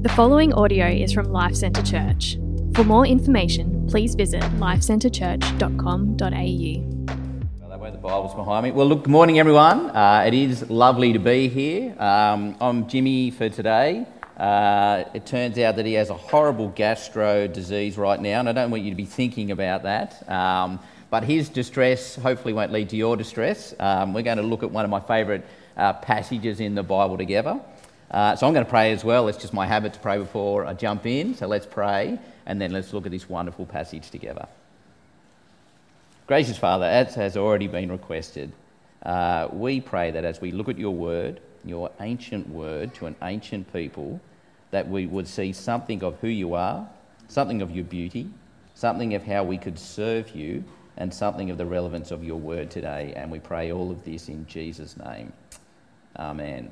The following audio is from Life Centre Church. For more information, please visit lifecentrechurch.com.au. Well, that way the Bible's behind me. Well, look, good morning, everyone. Uh, it is lovely to be here. Um, I'm Jimmy for today. Uh, it turns out that he has a horrible gastro disease right now, and I don't want you to be thinking about that. Um, but his distress hopefully won't lead to your distress. Um, we're going to look at one of my favourite uh, passages in the Bible together. Uh, so I'm going to pray as well. It's just my habit to pray before I jump in. So let's pray and then let's look at this wonderful passage together. Gracious Father, as has already been requested, uh, we pray that as we look at your word, your ancient word to an ancient people, that we would see something of who you are, something of your beauty, something of how we could serve you, and something of the relevance of your word today. And we pray all of this in Jesus' name. Amen.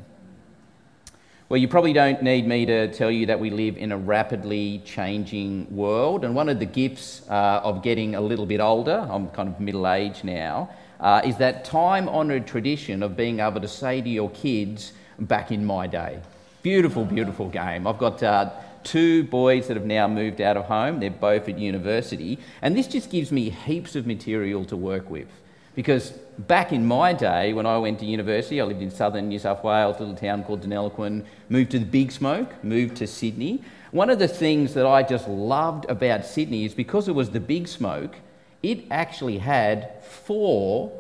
Well, you probably don't need me to tell you that we live in a rapidly changing world. And one of the gifts uh, of getting a little bit older, I'm kind of middle aged now, uh, is that time honoured tradition of being able to say to your kids, back in my day. Beautiful, beautiful game. I've got uh, two boys that have now moved out of home, they're both at university, and this just gives me heaps of material to work with. Because back in my day, when I went to university, I lived in southern New South Wales, a little town called Deniliquin, moved to the Big Smoke, moved to Sydney. One of the things that I just loved about Sydney is because it was the Big Smoke, it actually had four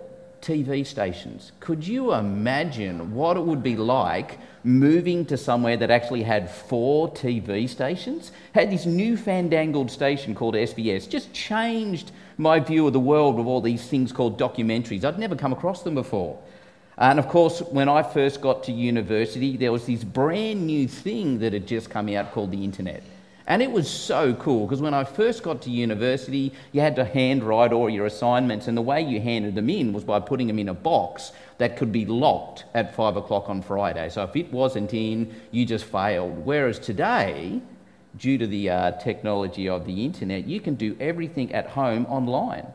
TV stations. Could you imagine what it would be like moving to somewhere that actually had four TV stations? Had this new fandangled station called SBS, just changed my view of the world with all these things called documentaries. I'd never come across them before. And of course, when I first got to university, there was this brand new thing that had just come out called the internet. And it was so cool because when I first got to university, you had to handwrite all your assignments, and the way you handed them in was by putting them in a box that could be locked at five o'clock on Friday. So if it wasn't in, you just failed. Whereas today, due to the uh, technology of the internet, you can do everything at home online.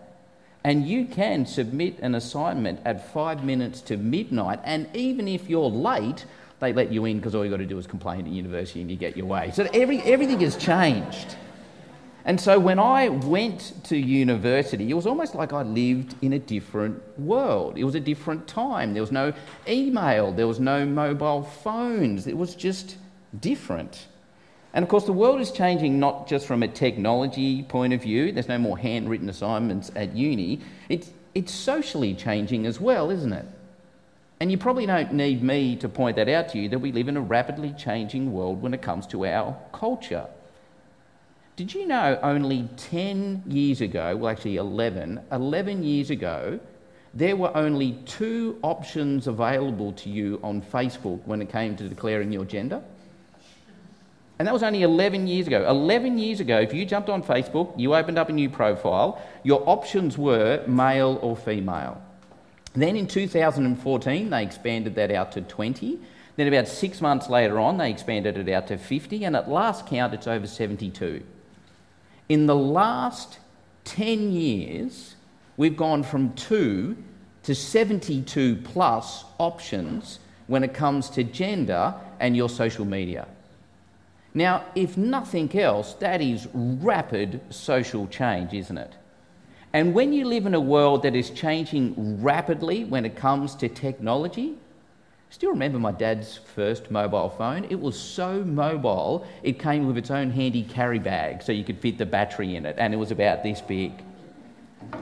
And you can submit an assignment at five minutes to midnight, and even if you're late, they let you in because all you've got to do is complain at university and you get your way. So every, everything has changed. And so when I went to university, it was almost like I lived in a different world. It was a different time. There was no email, there was no mobile phones. It was just different. And of course, the world is changing not just from a technology point of view, there's no more handwritten assignments at uni. It's, it's socially changing as well, isn't it? And you probably don't need me to point that out to you that we live in a rapidly changing world when it comes to our culture. Did you know only 10 years ago, well, actually 11, 11 years ago, there were only two options available to you on Facebook when it came to declaring your gender? And that was only 11 years ago. 11 years ago, if you jumped on Facebook, you opened up a new profile, your options were male or female. Then in 2014, they expanded that out to 20. Then about six months later on, they expanded it out to 50. And at last count, it's over 72. In the last 10 years, we've gone from two to 72 plus options when it comes to gender and your social media. Now, if nothing else, that is rapid social change, isn't it? And when you live in a world that is changing rapidly when it comes to technology, still remember my dad's first mobile phone? It was so mobile, it came with its own handy carry bag so you could fit the battery in it, and it was about this big.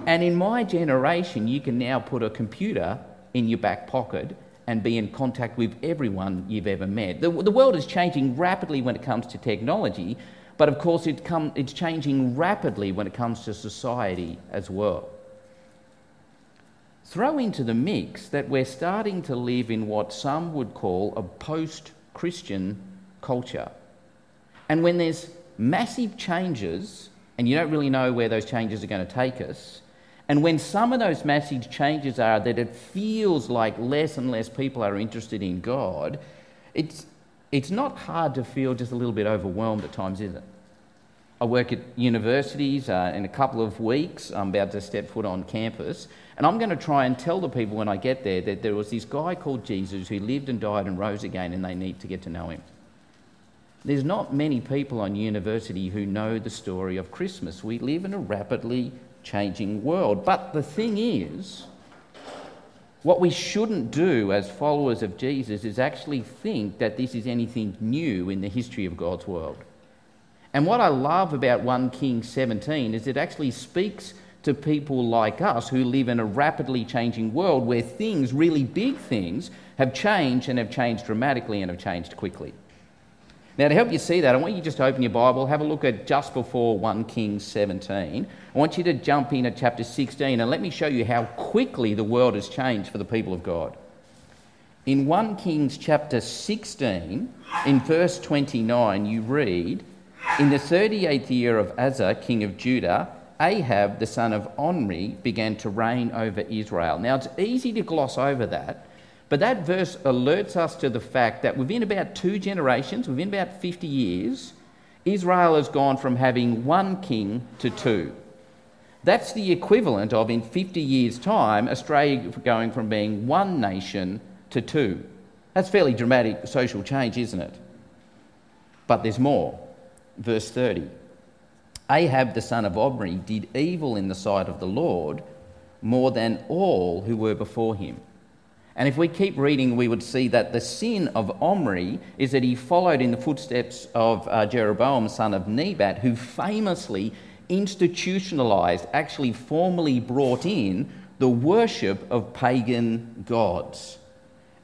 And in my generation, you can now put a computer in your back pocket and be in contact with everyone you've ever met. The, the world is changing rapidly when it comes to technology, but of course, it come, it's changing rapidly when it comes to society as well. Throw into the mix that we're starting to live in what some would call a post Christian culture. And when there's massive changes, and you don't really know where those changes are going to take us, and when some of those massive changes are that it feels like less and less people are interested in God, it's, it's not hard to feel just a little bit overwhelmed at times, is it? I work at universities. Uh, in a couple of weeks, I'm about to step foot on campus, and I'm going to try and tell the people when I get there that there was this guy called Jesus who lived and died and rose again, and they need to get to know him. There's not many people on university who know the story of Christmas. We live in a rapidly changing world. But the thing is, what we shouldn't do as followers of Jesus is actually think that this is anything new in the history of God's world. And what I love about 1 Kings 17 is it actually speaks to people like us who live in a rapidly changing world where things, really big things, have changed and have changed dramatically and have changed quickly. Now, to help you see that, I want you just to open your Bible, have a look at just before 1 Kings 17. I want you to jump in at chapter 16 and let me show you how quickly the world has changed for the people of God. In 1 Kings chapter 16, in verse 29, you read, In the 38th year of Asa, king of Judah, Ahab, the son of Omri, began to reign over Israel. Now, it's easy to gloss over that but that verse alerts us to the fact that within about two generations, within about 50 years, Israel has gone from having one king to two. That's the equivalent of, in 50 years' time, Australia going from being one nation to two. That's fairly dramatic social change, isn't it? But there's more. Verse 30 Ahab the son of Omri did evil in the sight of the Lord more than all who were before him. And if we keep reading, we would see that the sin of Omri is that he followed in the footsteps of uh, Jeroboam, son of Nebat, who famously institutionalized, actually formally brought in the worship of pagan gods.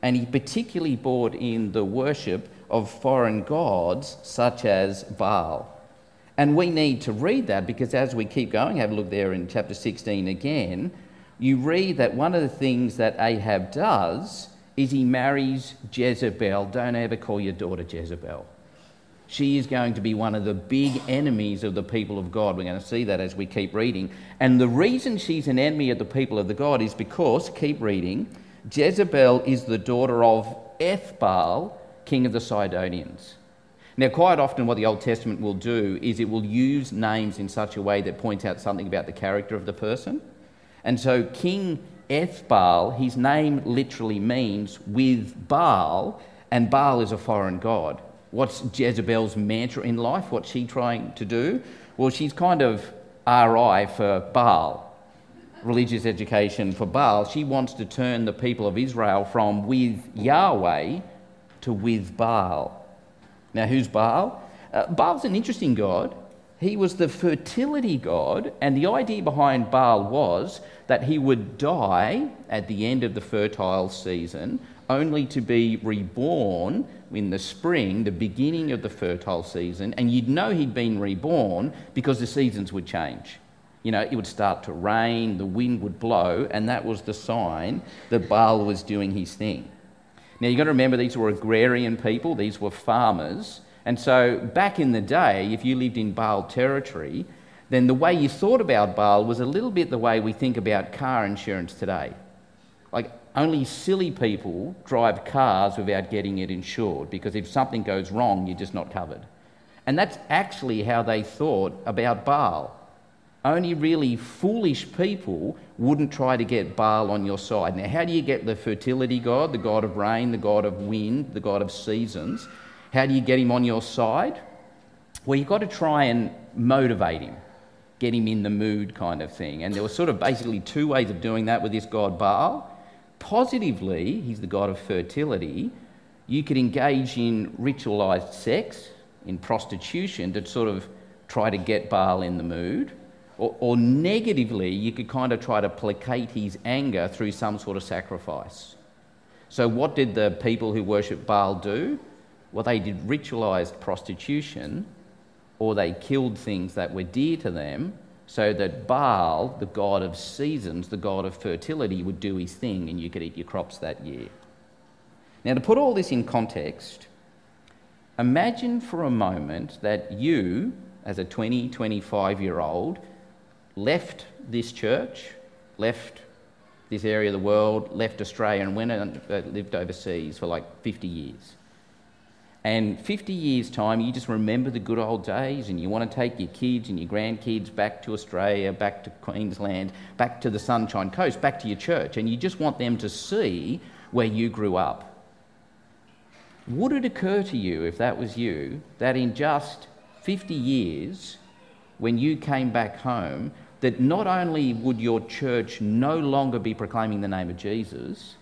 And he particularly brought in the worship of foreign gods such as Baal. And we need to read that because as we keep going, have a look there in chapter 16 again, you read that one of the things that Ahab does is he marries Jezebel. Don't ever call your daughter Jezebel. She is going to be one of the big enemies of the people of God. We're going to see that as we keep reading. And the reason she's an enemy of the people of the God is because, keep reading, Jezebel is the daughter of Ethbaal, king of the Sidonians. Now, quite often, what the Old Testament will do is it will use names in such a way that points out something about the character of the person. And so King Ethbaal, his name literally means with Baal, and Baal is a foreign god. What's Jezebel's mantra in life? What's she trying to do? Well, she's kind of RI for Baal, religious education for Baal. She wants to turn the people of Israel from with Yahweh to with Baal. Now, who's Baal? Uh, Baal's an interesting god. He was the fertility god, and the idea behind Baal was that he would die at the end of the fertile season, only to be reborn in the spring, the beginning of the fertile season, and you'd know he'd been reborn because the seasons would change. You know, it would start to rain, the wind would blow, and that was the sign that Baal was doing his thing. Now, you've got to remember these were agrarian people, these were farmers. And so, back in the day, if you lived in Baal territory, then the way you thought about Baal was a little bit the way we think about car insurance today. Like, only silly people drive cars without getting it insured because if something goes wrong, you're just not covered. And that's actually how they thought about Baal. Only really foolish people wouldn't try to get Baal on your side. Now, how do you get the fertility god, the god of rain, the god of wind, the god of seasons? How do you get him on your side? Well, you've got to try and motivate him get him in the mood kind of thing. And there were sort of basically two ways of doing that with this god Baal. Positively, he's the god of fertility. You could engage in ritualized sex, in prostitution, to sort of try to get Baal in the mood. Or, or negatively, you could kind of try to placate his anger through some sort of sacrifice. So, what did the people who worshipped Baal do? Well, they did ritualized prostitution or they killed things that were dear to them so that Baal, the god of seasons, the god of fertility, would do his thing and you could eat your crops that year. Now, to put all this in context, imagine for a moment that you, as a 20, 25 year old, left this church, left this area of the world, left Australia, and went and uh, lived overseas for like 50 years. And 50 years' time, you just remember the good old days and you want to take your kids and your grandkids back to Australia, back to Queensland, back to the Sunshine Coast, back to your church, and you just want them to see where you grew up. Would it occur to you, if that was you, that in just 50 years, when you came back home, that not only would your church no longer be proclaiming the name of Jesus,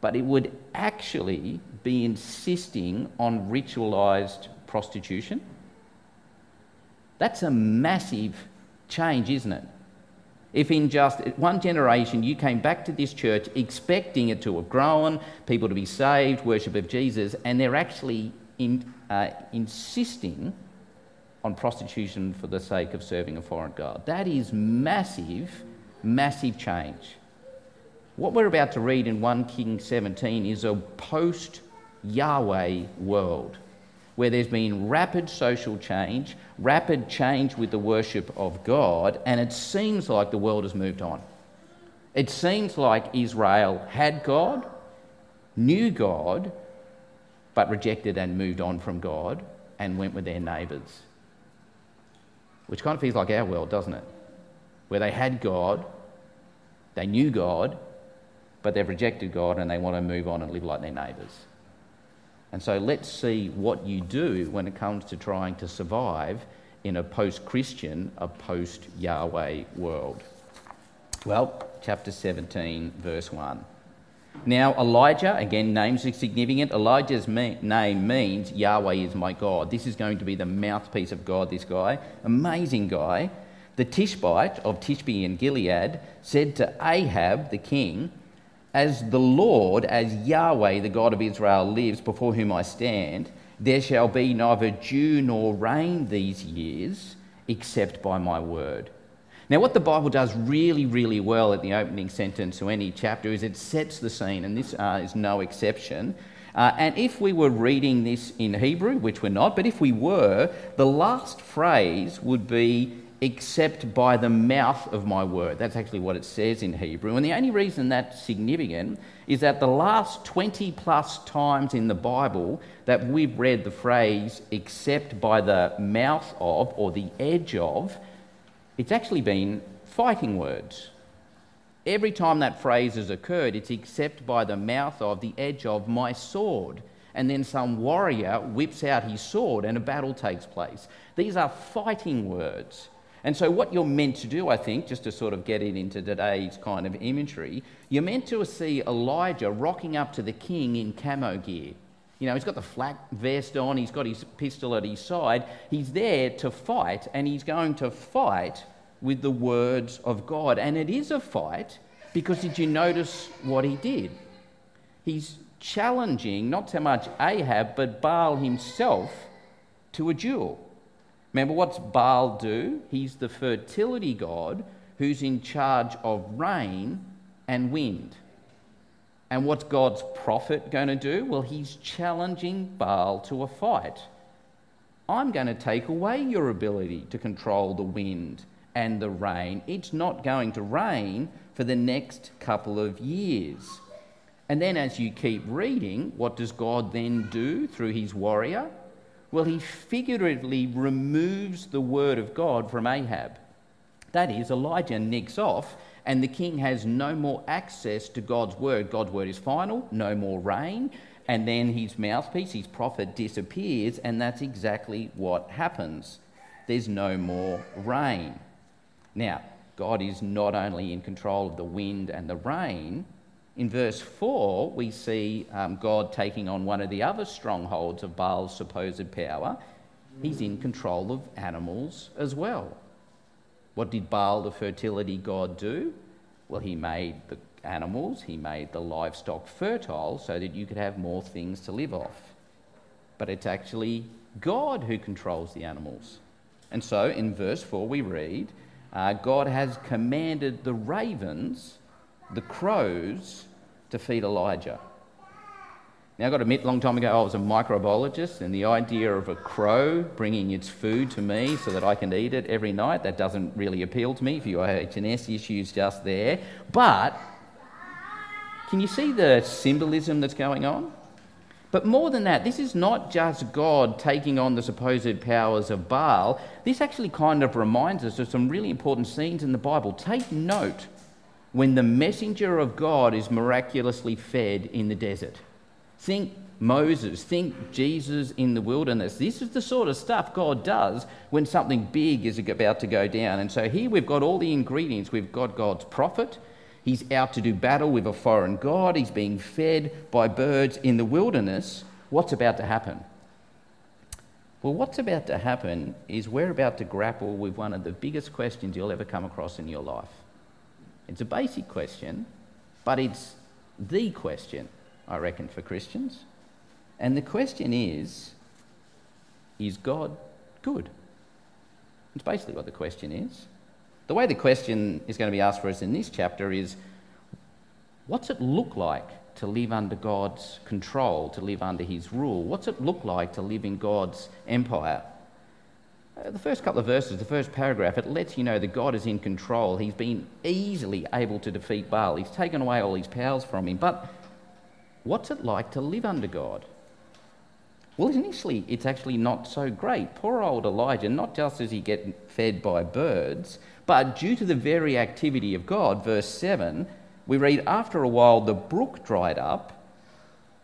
but it would actually be insisting on ritualized prostitution? That's a massive change, isn't it? If in just one generation you came back to this church expecting it to have grown, people to be saved, worship of Jesus, and they're actually in, uh, insisting on prostitution for the sake of serving a foreign god. That is massive, massive change. What we're about to read in 1 King 17 is a post Yahweh world where there's been rapid social change, rapid change with the worship of God, and it seems like the world has moved on. It seems like Israel had God, knew God, but rejected and moved on from God and went with their neighbours. Which kind of feels like our world, doesn't it? Where they had God, they knew God, but they've rejected God and they want to move on and live like their neighbours. And so let's see what you do when it comes to trying to survive in a post Christian, a post Yahweh world. Well, chapter 17, verse 1. Now, Elijah, again, names are significant. Elijah's me- name means Yahweh is my God. This is going to be the mouthpiece of God, this guy. Amazing guy. The Tishbite of Tishbe and Gilead said to Ahab, the king, as the Lord, as Yahweh, the God of Israel, lives, before whom I stand, there shall be neither dew nor rain these years, except by my word. Now, what the Bible does really, really well at the opening sentence to any chapter is it sets the scene, and this uh, is no exception. Uh, and if we were reading this in Hebrew, which we're not, but if we were, the last phrase would be except by the mouth of my word. That's actually what it says in Hebrew. And the only reason that's significant is that the last 20 plus times in the Bible that we've read the phrase except by the mouth of or the edge of, it's actually been fighting words. Every time that phrase has occurred, it's except by the mouth of the edge of my sword. And then some warrior whips out his sword and a battle takes place. These are fighting words. And so, what you're meant to do, I think, just to sort of get it into today's kind of imagery, you're meant to see Elijah rocking up to the king in camo gear. You know, he's got the flak vest on, he's got his pistol at his side. He's there to fight, and he's going to fight with the words of God. And it is a fight because did you notice what he did? He's challenging not so much Ahab, but Baal himself to a duel. Remember, what's Baal do? He's the fertility god who's in charge of rain and wind. And what's God's prophet going to do? Well, he's challenging Baal to a fight. I'm going to take away your ability to control the wind and the rain. It's not going to rain for the next couple of years. And then, as you keep reading, what does God then do through his warrior? Well, he figuratively removes the word of God from Ahab. That is, Elijah nicks off, and the king has no more access to God's word. God's word is final, no more rain, and then his mouthpiece, his prophet, disappears, and that's exactly what happens. There's no more rain. Now, God is not only in control of the wind and the rain, in verse 4, we see um, God taking on one of the other strongholds of Baal's supposed power. He's in control of animals as well. What did Baal, the fertility god, do? Well, he made the animals, he made the livestock fertile so that you could have more things to live off. But it's actually God who controls the animals. And so in verse 4, we read uh, God has commanded the ravens the crows to feed Elijah. Now, I've got to admit, a long time ago, I was a microbiologist, and the idea of a crow bringing its food to me so that I can eat it every night, that doesn't really appeal to me for your HNS issues just there. But can you see the symbolism that's going on? But more than that, this is not just God taking on the supposed powers of Baal. This actually kind of reminds us of some really important scenes in the Bible. Take note when the messenger of God is miraculously fed in the desert. Think Moses, think Jesus in the wilderness. This is the sort of stuff God does when something big is about to go down. And so here we've got all the ingredients. We've got God's prophet. He's out to do battle with a foreign God. He's being fed by birds in the wilderness. What's about to happen? Well, what's about to happen is we're about to grapple with one of the biggest questions you'll ever come across in your life. It's a basic question, but it's the question, I reckon, for Christians. And the question is Is God good? It's basically what the question is. The way the question is going to be asked for us in this chapter is What's it look like to live under God's control, to live under His rule? What's it look like to live in God's empire? Uh, the first couple of verses, the first paragraph, it lets you know that God is in control. He's been easily able to defeat Baal. He's taken away all his powers from him. But what's it like to live under God? Well, initially, it's actually not so great. Poor old Elijah, not just does he get fed by birds, but due to the very activity of God, verse 7, we read, After a while the brook dried up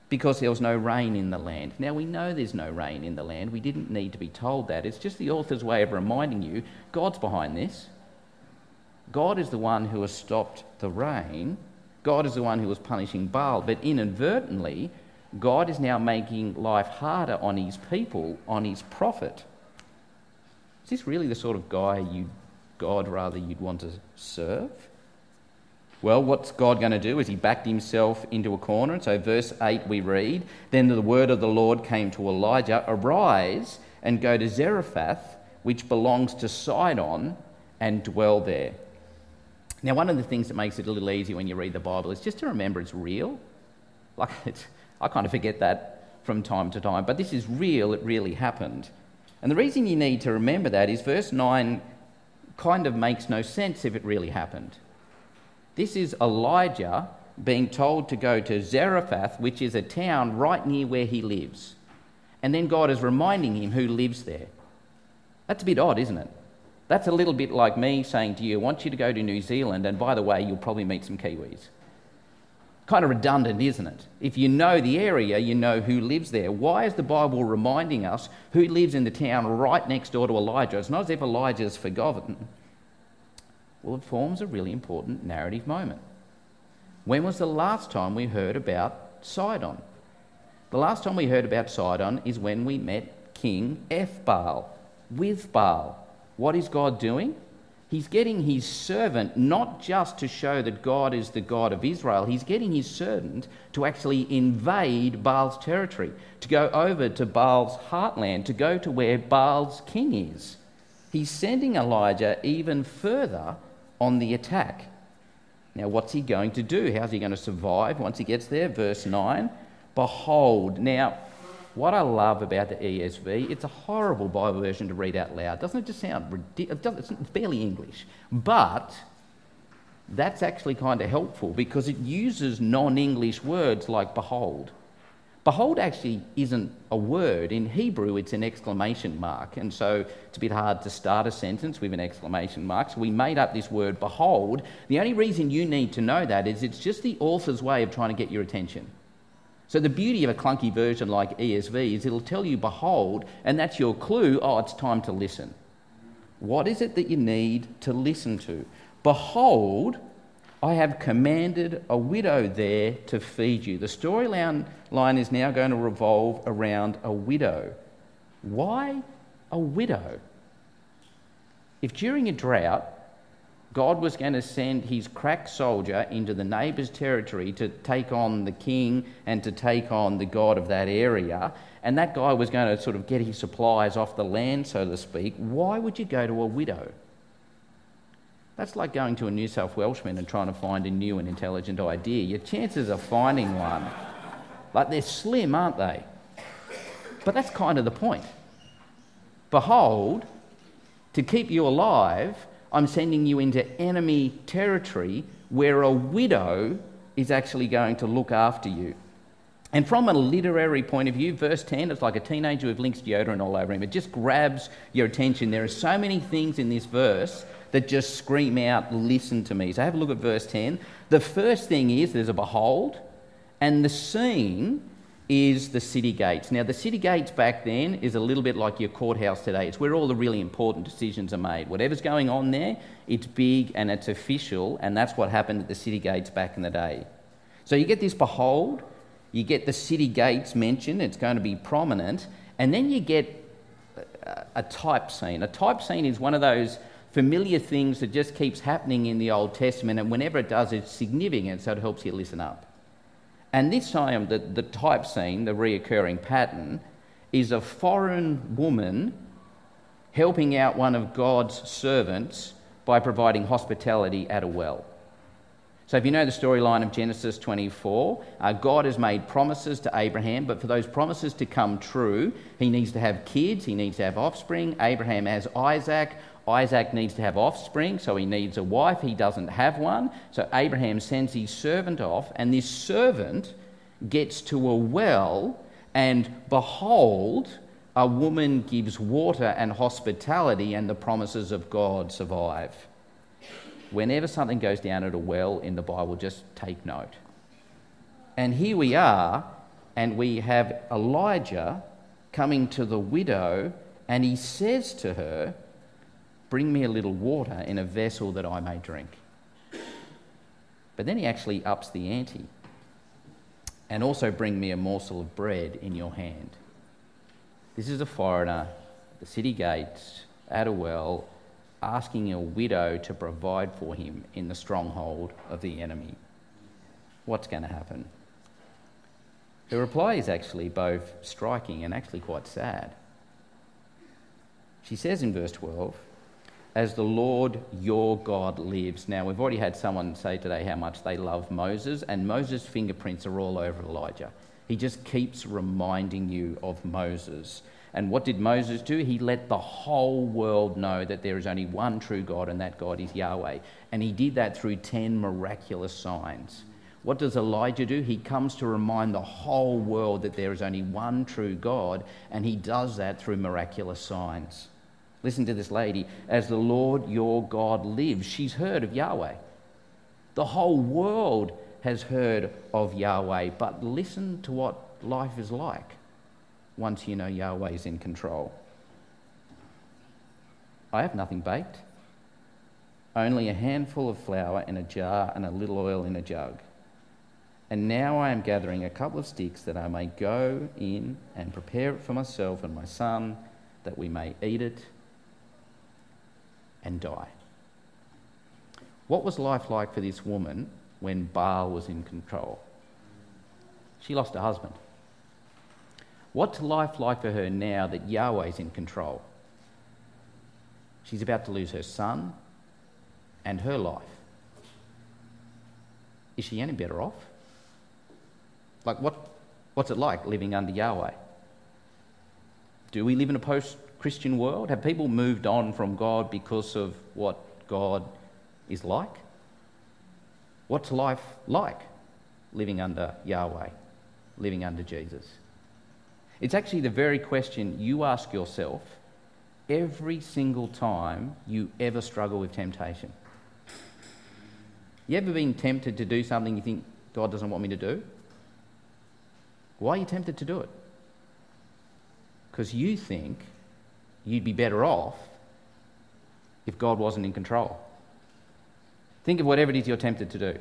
because there was no rain in the land. Now we know there's no rain in the land. We didn't need to be told that. It's just the author's way of reminding you God's behind this. God is the one who has stopped the rain. God is the one who was punishing Baal. But inadvertently, God is now making life harder on his people, on his prophet. Is this really the sort of guy you, God rather, you'd want to serve? Well, what's God going to do? Is he backed himself into a corner? And so, verse 8, we read Then the word of the Lord came to Elijah Arise and go to Zarephath, which belongs to Sidon, and dwell there. Now, one of the things that makes it a little easier when you read the Bible is just to remember it's real. Like, it's, I kind of forget that from time to time, but this is real, it really happened. And the reason you need to remember that is verse 9 kind of makes no sense if it really happened. This is Elijah being told to go to Zarephath, which is a town right near where he lives. And then God is reminding him who lives there. That's a bit odd, isn't it? That's a little bit like me saying to you, I want you to go to New Zealand, and by the way, you'll probably meet some Kiwis. Kind of redundant, isn't it? If you know the area, you know who lives there. Why is the Bible reminding us who lives in the town right next door to Elijah? It's not as if Elijah's forgotten. Well, it forms a really important narrative moment. When was the last time we heard about Sidon? The last time we heard about Sidon is when we met King Ethbaal with Baal. What is God doing? He's getting his servant not just to show that God is the God of Israel, he's getting his servant to actually invade Baal's territory, to go over to Baal's heartland, to go to where Baal's king is. He's sending Elijah even further on the attack. Now, what's he going to do? How's he going to survive once he gets there? Verse 9 Behold, now, what I love about the ESV, it's a horrible Bible version to read out loud. Doesn't it just sound ridiculous? It's barely English. But that's actually kind of helpful because it uses non English words like behold. Behold actually isn't a word. In Hebrew, it's an exclamation mark. And so it's a bit hard to start a sentence with an exclamation mark. So we made up this word, behold. The only reason you need to know that is it's just the author's way of trying to get your attention. So the beauty of a clunky version like ESV is it'll tell you, behold, and that's your clue oh, it's time to listen. What is it that you need to listen to? Behold, I have commanded a widow there to feed you. The storyline is now going to revolve around a widow. Why a widow? If during a drought, God was going to send his crack soldier into the neighbour's territory to take on the king and to take on the god of that area, and that guy was going to sort of get his supplies off the land, so to speak, why would you go to a widow? That's like going to a New South Welshman and trying to find a new and intelligent idea. Your chances of finding one, like they're slim, aren't they? But that's kind of the point. Behold, to keep you alive, I'm sending you into enemy territory where a widow is actually going to look after you. And from a literary point of view, verse 10, it's like a teenager with Lynx deodorant all over him. It just grabs your attention. There are so many things in this verse that just scream out, Listen to me. So have a look at verse 10. The first thing is there's a behold, and the scene is the city gates. Now, the city gates back then is a little bit like your courthouse today. It's where all the really important decisions are made. Whatever's going on there, it's big and it's official, and that's what happened at the city gates back in the day. So you get this behold, you get the city gates mentioned, it's going to be prominent, and then you get a type scene. A type scene is one of those familiar things that just keeps happening in the Old Testament, and whenever it does, it's significant, so it helps you listen up. And this time, the, the type scene, the reoccurring pattern, is a foreign woman helping out one of God's servants by providing hospitality at a well. So, if you know the storyline of Genesis 24, uh, God has made promises to Abraham, but for those promises to come true, he needs to have kids, he needs to have offspring. Abraham has Isaac. Isaac needs to have offspring, so he needs a wife. He doesn't have one. So, Abraham sends his servant off, and this servant gets to a well, and behold, a woman gives water and hospitality, and the promises of God survive whenever something goes down at a well in the Bible, just take note. And here we are, and we have Elijah coming to the widow, and he says to her, Bring me a little water in a vessel that I may drink. But then he actually ups the ante. And also bring me a morsel of bread in your hand. This is a foreigner, at the city gates, at a well, asking a widow to provide for him in the stronghold of the enemy. What's going to happen? The reply is actually both striking and actually quite sad. She says in verse 12, As the Lord your God lives. Now, we've already had someone say today how much they love Moses, and Moses' fingerprints are all over Elijah. He just keeps reminding you of Moses. And what did Moses do? He let the whole world know that there is only one true God, and that God is Yahweh. And he did that through 10 miraculous signs. What does Elijah do? He comes to remind the whole world that there is only one true God, and he does that through miraculous signs. Listen to this lady. As the Lord your God lives, she's heard of Yahweh. The whole world has heard of Yahweh, but listen to what life is like once you know Yahweh is in control. I have nothing baked, only a handful of flour in a jar and a little oil in a jug. And now I am gathering a couple of sticks that I may go in and prepare it for myself and my son, that we may eat it and die. What was life like for this woman when Baal was in control? She lost her husband. What's life like for her now that Yahweh's in control? She's about to lose her son and her life. Is she any better off? Like, what, what's it like living under Yahweh? Do we live in a post Christian world? Have people moved on from God because of what God is like? What's life like living under Yahweh, living under Jesus? It's actually the very question you ask yourself every single time you ever struggle with temptation. You ever been tempted to do something you think God doesn't want me to do? Why are you tempted to do it? Because you think you'd be better off if God wasn't in control. Think of whatever it is you're tempted to do.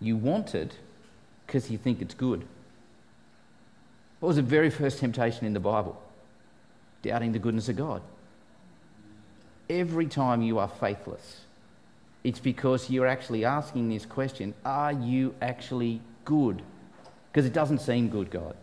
You want it because you think it's good. What was the very first temptation in the Bible? Doubting the goodness of God. Every time you are faithless, it's because you're actually asking this question Are you actually good? Because it doesn't seem good, God.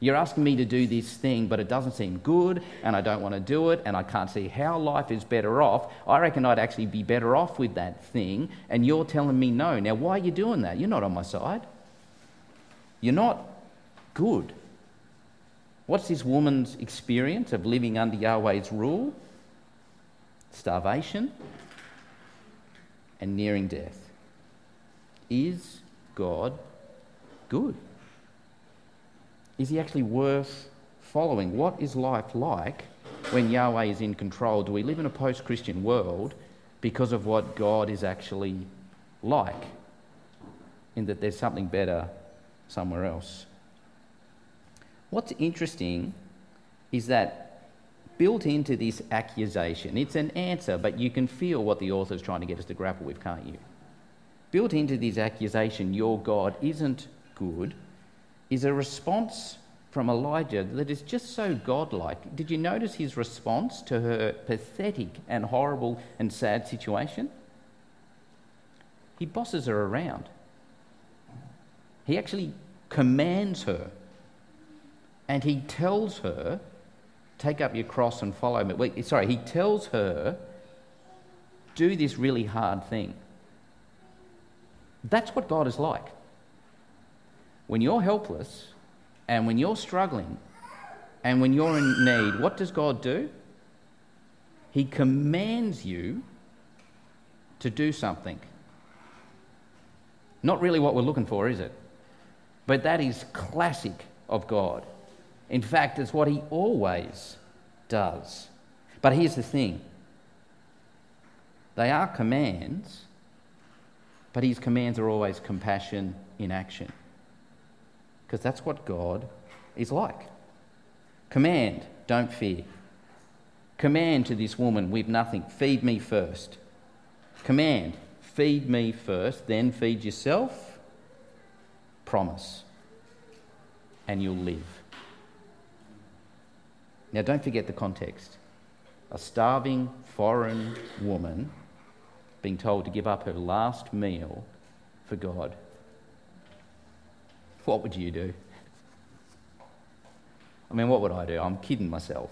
You're asking me to do this thing, but it doesn't seem good, and I don't want to do it, and I can't see how life is better off. I reckon I'd actually be better off with that thing, and you're telling me no. Now, why are you doing that? You're not on my side. You're not good. What's this woman's experience of living under Yahweh's rule? Starvation and nearing death. Is God good? Is he actually worth following? What is life like when Yahweh is in control? Do we live in a post Christian world because of what God is actually like? In that there's something better somewhere else. What's interesting is that built into this accusation, it's an answer, but you can feel what the author's trying to get us to grapple with, can't you? Built into this accusation, your God isn't good, is a response from Elijah that is just so godlike. Did you notice his response to her pathetic and horrible and sad situation? He bosses her around. He actually commands her and he tells her, Take up your cross and follow me. Wait, sorry, he tells her, Do this really hard thing. That's what God is like. When you're helpless and when you're struggling and when you're in need, what does God do? He commands you to do something. Not really what we're looking for, is it? But that is classic of God. In fact, it's what He always does. But here's the thing they are commands, but His commands are always compassion in action. Because that's what God is like. Command, don't fear. Command to this woman we've nothing, feed me first. Command, feed me first, then feed yourself. Promise, and you'll live. Now, don't forget the context. A starving foreign woman being told to give up her last meal for God what would you do? I mean, what would I do? I'm kidding myself.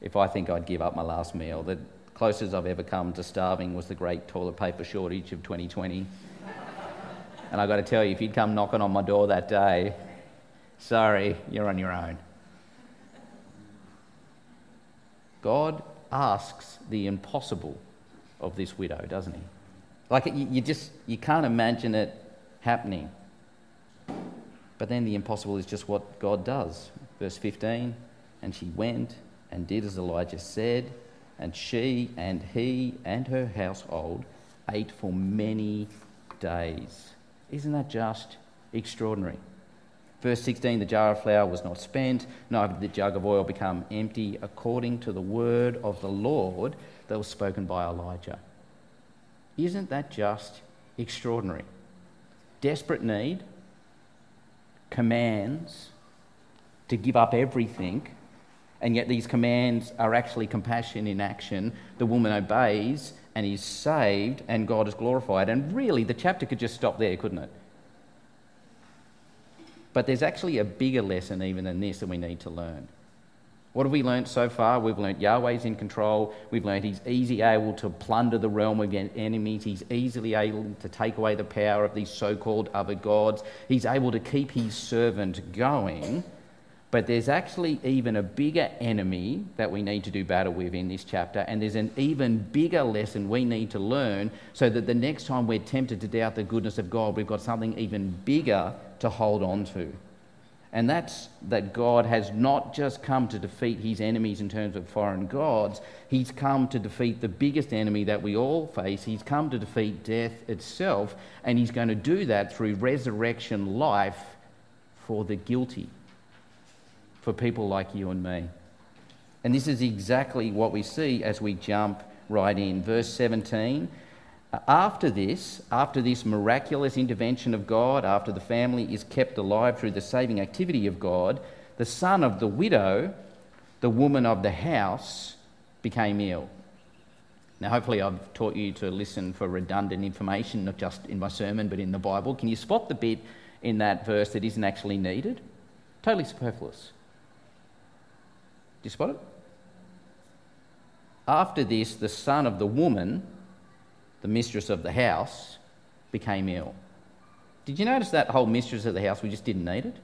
If I think I'd give up my last meal, the closest I've ever come to starving was the great toilet paper shortage of 2020. and I've got to tell you, if you'd come knocking on my door that day, sorry, you're on your own. God asks the impossible of this widow, doesn't he? Like you, just you can't imagine it happening. But then the impossible is just what God does. Verse 15 And she went and did as Elijah said, and she and he and her household ate for many days. Isn't that just extraordinary? Verse 16 The jar of flour was not spent, neither did the jug of oil become empty, according to the word of the Lord that was spoken by Elijah. Isn't that just extraordinary? Desperate need, commands to give up everything, and yet these commands are actually compassion in action. The woman obeys and is saved, and God is glorified. And really, the chapter could just stop there, couldn't it? But there's actually a bigger lesson even than this that we need to learn. What have we learnt so far? We've learnt Yahweh's in control. We've learnt He's easily able to plunder the realm of enemies. He's easily able to take away the power of these so called other gods. He's able to keep His servant going. But there's actually even a bigger enemy that we need to do battle with in this chapter, and there's an even bigger lesson we need to learn so that the next time we're tempted to doubt the goodness of God, we've got something even bigger to hold on to and that's that God has not just come to defeat his enemies in terms of foreign gods, he's come to defeat the biggest enemy that we all face. He's come to defeat death itself, and he's going to do that through resurrection life for the guilty, for people like you and me. And this is exactly what we see as we jump right in. Verse 17 after this, after this miraculous intervention of God, after the family is kept alive through the saving activity of God, the son of the widow, the woman of the house, became ill. Now, hopefully, I've taught you to listen for redundant information, not just in my sermon, but in the Bible. Can you spot the bit in that verse that isn't actually needed? Totally superfluous. Do you spot it? After this, the son of the woman, the mistress of the house, became ill. Did you notice that whole mistress of the house? We just didn't need it.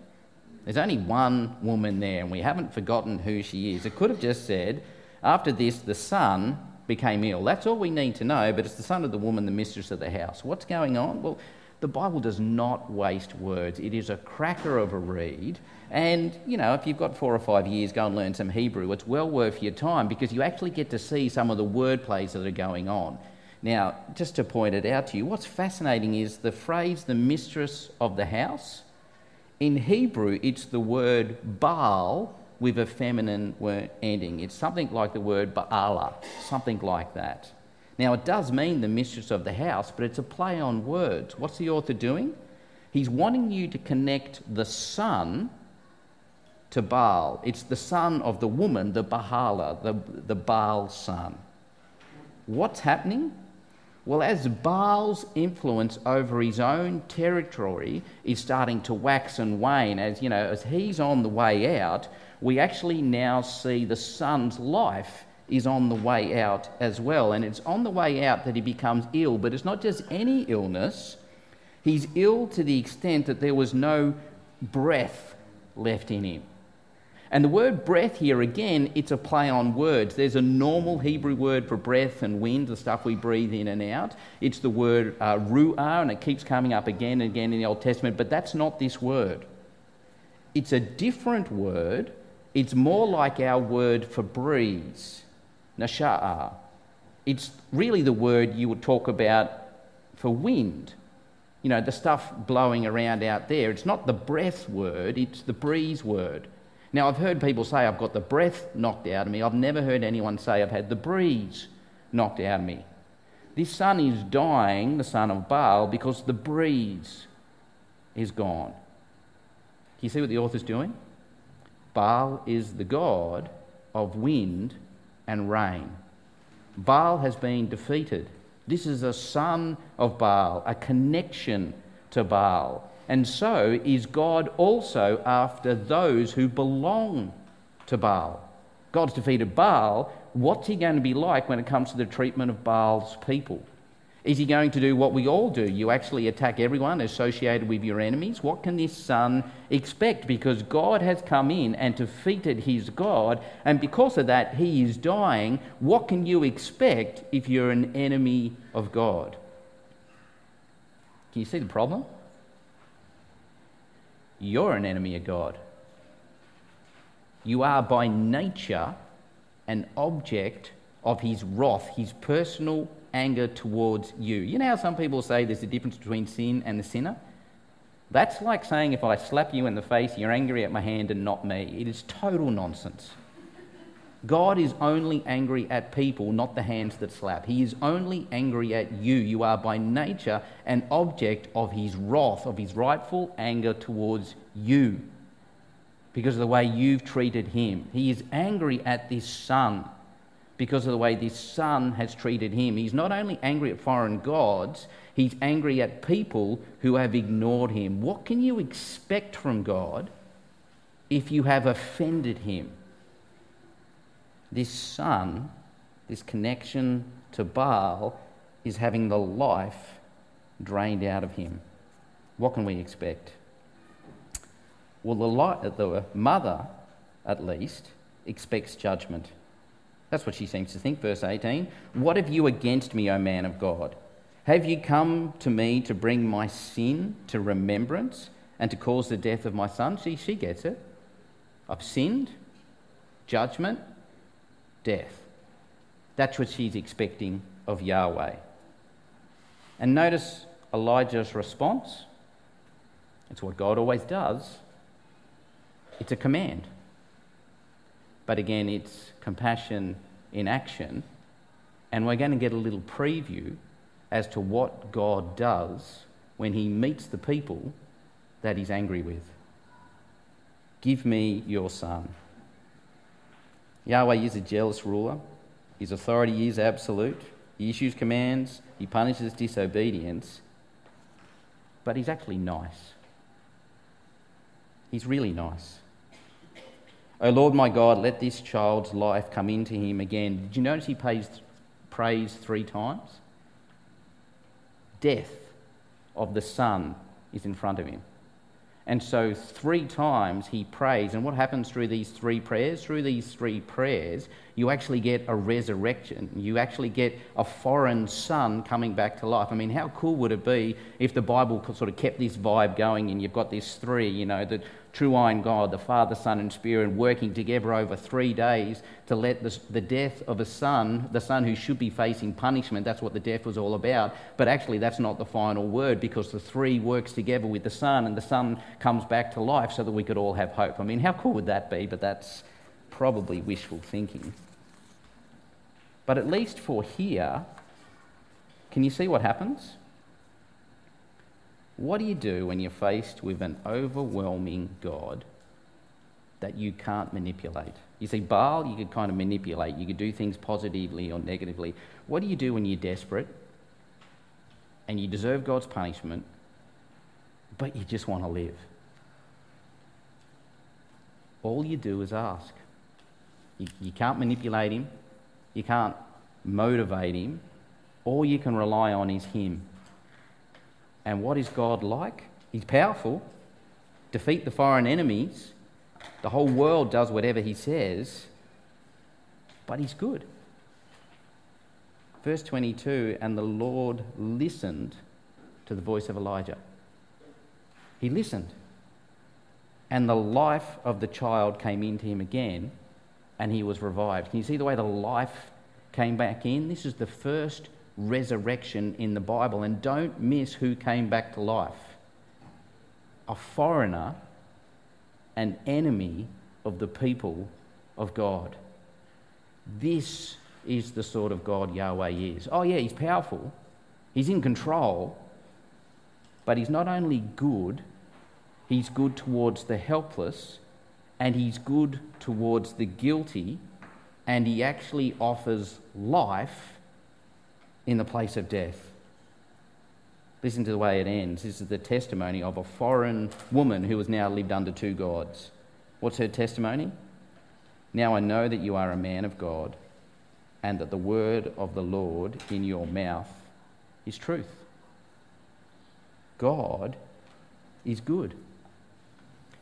There's only one woman there, and we haven't forgotten who she is. It could have just said, after this, the son became ill. That's all we need to know, but it's the son of the woman, the mistress of the house. What's going on? Well, the Bible does not waste words. It is a cracker of a read. And, you know, if you've got four or five years, go and learn some Hebrew. It's well worth your time because you actually get to see some of the word plays that are going on. Now, just to point it out to you, what's fascinating is the phrase the mistress of the house In Hebrew, it's the word Baal with a feminine word ending. It's something like the word Baala, something like that. Now, it does mean the mistress of the house, but it's a play on words. What's the author doing? He's wanting you to connect the son to Baal. It's the son of the woman, the Bahala, the, the Baal son. What's happening? Well, as Baal's influence over his own territory is starting to wax and wane, as you know, as he's on the way out, we actually now see the son's life is on the way out as well. And it's on the way out that he becomes ill, but it's not just any illness. He's ill to the extent that there was no breath left in him. And the word breath here, again, it's a play on words. There's a normal Hebrew word for breath and wind, the stuff we breathe in and out. It's the word uh, ruah, and it keeps coming up again and again in the Old Testament, but that's not this word. It's a different word. It's more like our word for breeze, nasha'a. It's really the word you would talk about for wind. You know, the stuff blowing around out there. It's not the breath word, it's the breeze word. Now, I've heard people say I've got the breath knocked out of me. I've never heard anyone say I've had the breeze knocked out of me. This son is dying, the son of Baal, because the breeze is gone. Can you see what the author's doing? Baal is the god of wind and rain. Baal has been defeated. This is a son of Baal, a connection to Baal. And so is God also after those who belong to Baal. God's defeated Baal. What's he going to be like when it comes to the treatment of Baal's people? Is he going to do what we all do? You actually attack everyone associated with your enemies? What can this son expect? Because God has come in and defeated his God, and because of that, he is dying. What can you expect if you're an enemy of God? Can you see the problem? You're an enemy of God. You are by nature an object of his wrath, his personal anger towards you. You know how some people say there's a difference between sin and the sinner? That's like saying if I slap you in the face, you're angry at my hand and not me. It is total nonsense. God is only angry at people, not the hands that slap. He is only angry at you. You are by nature an object of his wrath, of his rightful anger towards you because of the way you've treated him. He is angry at this son because of the way this son has treated him. He's not only angry at foreign gods, he's angry at people who have ignored him. What can you expect from God if you have offended him? This son, this connection to Baal, is having the life drained out of him. What can we expect? Well, the, uh, the mother, at least, expects judgment. That's what she seems to think. Verse 18 What have you against me, O man of God? Have you come to me to bring my sin to remembrance and to cause the death of my son? See, she gets it. I've sinned, judgment, death. That's what she's expecting of Yahweh. And notice Elijah's response. It's what God always does. It's a command. But again, it's compassion in action. And we're going to get a little preview as to what God does when he meets the people that he's angry with. Give me your son. Yahweh is a jealous ruler. His authority is absolute. He issues commands, he punishes disobedience, but he's actually nice. He's really nice. O oh Lord my God, let this child's life come into him again. Did you notice he pays, prays three times? Death of the son is in front of him. And so, three times he prays. And what happens through these three prayers? Through these three prayers, you actually get a resurrection. You actually get a foreign son coming back to life. I mean, how cool would it be if the Bible sort of kept this vibe going and you've got these three, you know, the, triune God, the Father, Son, and Spirit, working together over three days to let the, the death of a son, the son who should be facing punishment, that's what the death was all about. But actually, that's not the final word because the three works together with the Son, and the Son comes back to life so that we could all have hope. I mean, how cool would that be? But that's probably wishful thinking. But at least for here, can you see what happens? What do you do when you're faced with an overwhelming God that you can't manipulate? You see, Baal, you could kind of manipulate. You could do things positively or negatively. What do you do when you're desperate and you deserve God's punishment, but you just want to live? All you do is ask. You, you can't manipulate him, you can't motivate him. All you can rely on is him. And what is God like? He's powerful. Defeat the foreign enemies. The whole world does whatever he says. But he's good. Verse 22 And the Lord listened to the voice of Elijah. He listened. And the life of the child came into him again, and he was revived. Can you see the way the life came back in? This is the first resurrection in the Bible. And don't miss who came back to life a foreigner, an enemy of the people of God. This is the sort of God Yahweh is. Oh, yeah, he's powerful, he's in control, but he's not only good, he's good towards the helpless, and he's good towards the guilty, and he actually offers life in the place of death. Listen to the way it ends. This is the testimony of a foreign woman who has now lived under two gods. What's her testimony? Now I know that you are a man of God and that the word of the Lord in your mouth is truth. God is good.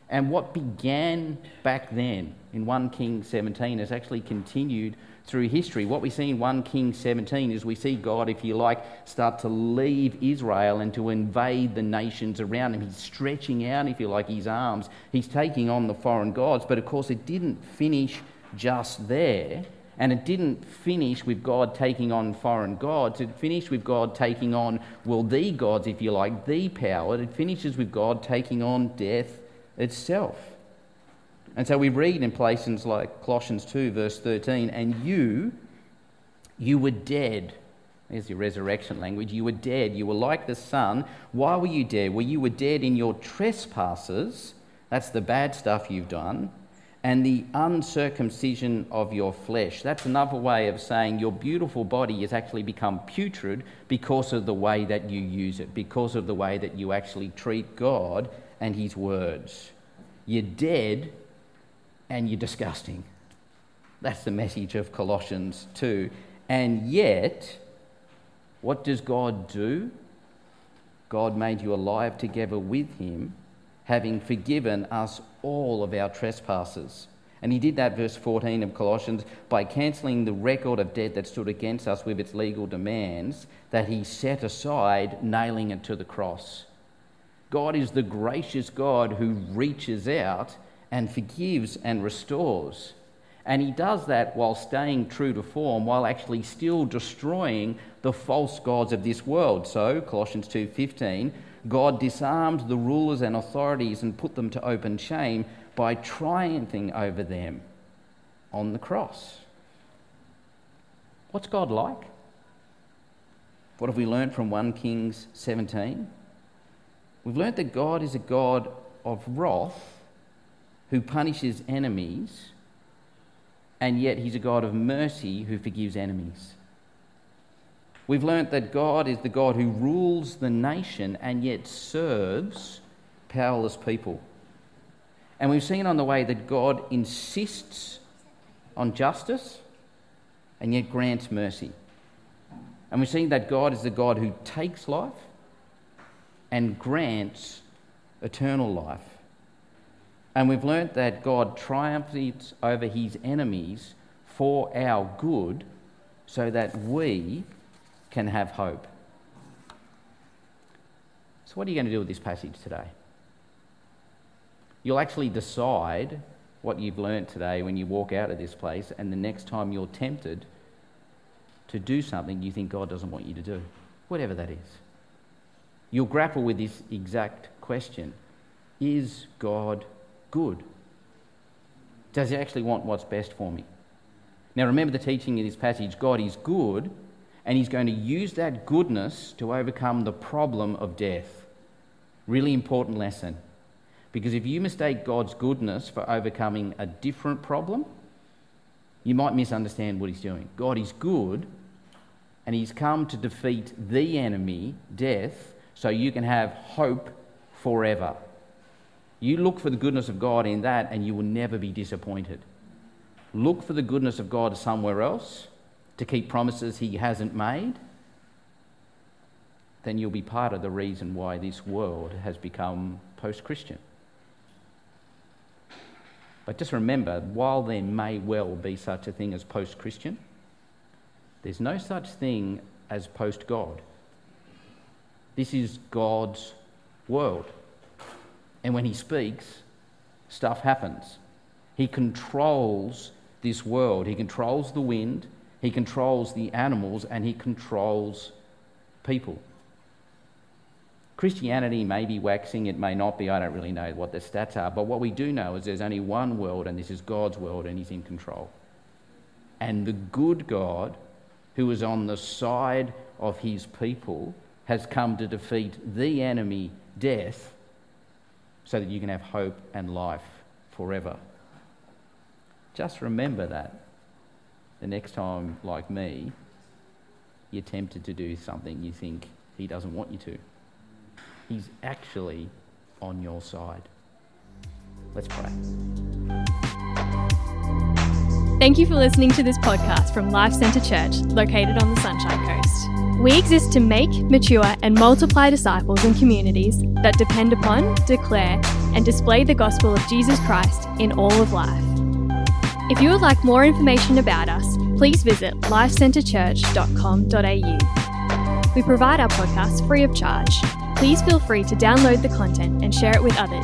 And what began back then in 1 Kings 17 has actually continued through history. What we see in 1 Kings 17 is we see God, if you like, start to leave Israel and to invade the nations around him. He's stretching out, if you like, his arms. He's taking on the foreign gods. But of course, it didn't finish just there. And it didn't finish with God taking on foreign gods. It finished with God taking on, well, the gods, if you like, the power. It finishes with God taking on death itself. And so we read in places like Colossians 2, verse 13, and you, you were dead. There's your resurrection language. You were dead. You were like the son. Why were you dead? Well, you were dead in your trespasses. That's the bad stuff you've done. And the uncircumcision of your flesh. That's another way of saying your beautiful body has actually become putrid because of the way that you use it, because of the way that you actually treat God and His words. You're dead and you're disgusting. That's the message of Colossians 2. And yet, what does God do? God made you alive together with Him, having forgiven us all of our trespasses. And He did that, verse 14 of Colossians, by cancelling the record of debt that stood against us with its legal demands, that He set aside, nailing it to the cross. God is the gracious God who reaches out and forgives and restores. And he does that while staying true to form, while actually still destroying the false gods of this world. So, Colossians 2:15, God disarmed the rulers and authorities and put them to open shame by triumphing over them on the cross. What's God like? What have we learned from 1 Kings 17? We've learned that God is a God of wrath who punishes enemies, and yet he's a God of mercy who forgives enemies. We've learnt that God is the God who rules the nation and yet serves powerless people. And we've seen on the way that God insists on justice and yet grants mercy. And we've seen that God is the God who takes life and grants eternal life. And we've learnt that God triumphs over his enemies for our good so that we can have hope. So, what are you going to do with this passage today? You'll actually decide what you've learnt today when you walk out of this place, and the next time you're tempted to do something you think God doesn't want you to do, whatever that is. You'll grapple with this exact question Is God good? Does He actually want what's best for me? Now, remember the teaching in this passage God is good, and He's going to use that goodness to overcome the problem of death. Really important lesson. Because if you mistake God's goodness for overcoming a different problem, you might misunderstand what He's doing. God is good, and He's come to defeat the enemy, death, so you can have hope forever. You look for the goodness of God in that, and you will never be disappointed. Look for the goodness of God somewhere else to keep promises He hasn't made, then you'll be part of the reason why this world has become post Christian. But just remember, while there may well be such a thing as post Christian, there's no such thing as post God. This is God's world. And when He speaks, stuff happens. He controls this world, He controls the wind, He controls the animals, and He controls people. Christianity may be waxing, it may not be. I don't really know what the stats are. But what we do know is there's only one world, and this is God's world, and He's in control. And the good God, who is on the side of His people, has come to defeat the enemy, death, so that you can have hope and life forever. Just remember that the next time, like me, you're tempted to do something you think He doesn't want you to. He's actually on your side. Let's pray. Thank you for listening to this podcast from Life Centre Church, located on the Sunshine Coast. We exist to make, mature, and multiply disciples and communities that depend upon, declare, and display the gospel of Jesus Christ in all of life. If you would like more information about us, please visit lifecentrechurch.com.au. We provide our podcast free of charge. Please feel free to download the content and share it with others,